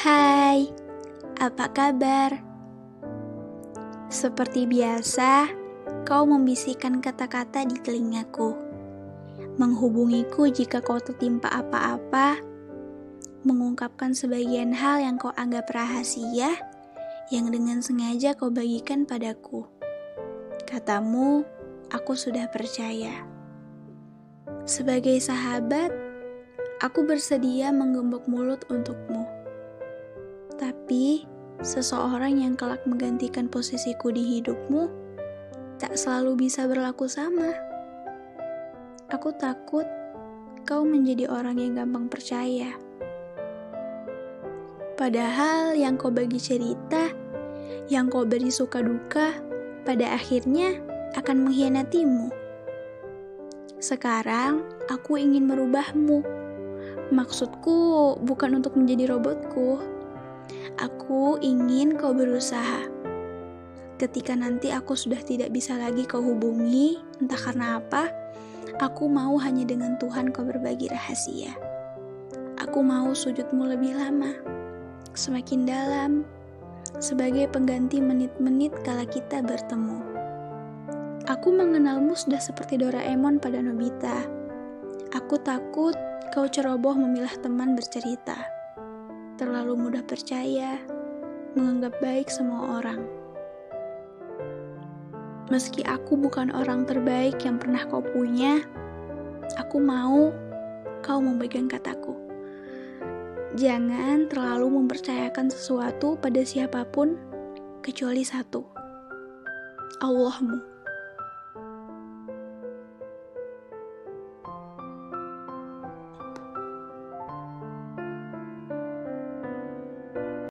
Hai, apa kabar? Seperti biasa, kau membisikkan kata-kata di telingaku, menghubungiku jika kau tertimpa apa-apa, mengungkapkan sebagian hal yang kau anggap rahasia yang dengan sengaja kau bagikan padaku. Katamu, aku sudah percaya. Sebagai sahabat, aku bersedia menggembok mulut untukmu. Tapi, seseorang yang kelak menggantikan posisiku di hidupmu tak selalu bisa berlaku sama. Aku takut kau menjadi orang yang gampang percaya. Padahal yang kau bagi cerita, yang kau beri suka duka, pada akhirnya akan mengkhianatimu. Sekarang aku ingin merubahmu. Maksudku bukan untuk menjadi robotku, Aku ingin kau berusaha. Ketika nanti aku sudah tidak bisa lagi kau hubungi, entah karena apa, aku mau hanya dengan Tuhan kau berbagi rahasia. Aku mau sujudmu lebih lama, semakin dalam, sebagai pengganti menit-menit kala kita bertemu. Aku mengenalmu sudah seperti Doraemon pada Nobita. Aku takut kau ceroboh memilah teman bercerita terlalu mudah percaya, menganggap baik semua orang. Meski aku bukan orang terbaik yang pernah kau punya, aku mau kau memegang kataku. Jangan terlalu mempercayakan sesuatu pada siapa pun kecuali satu. Allahmu.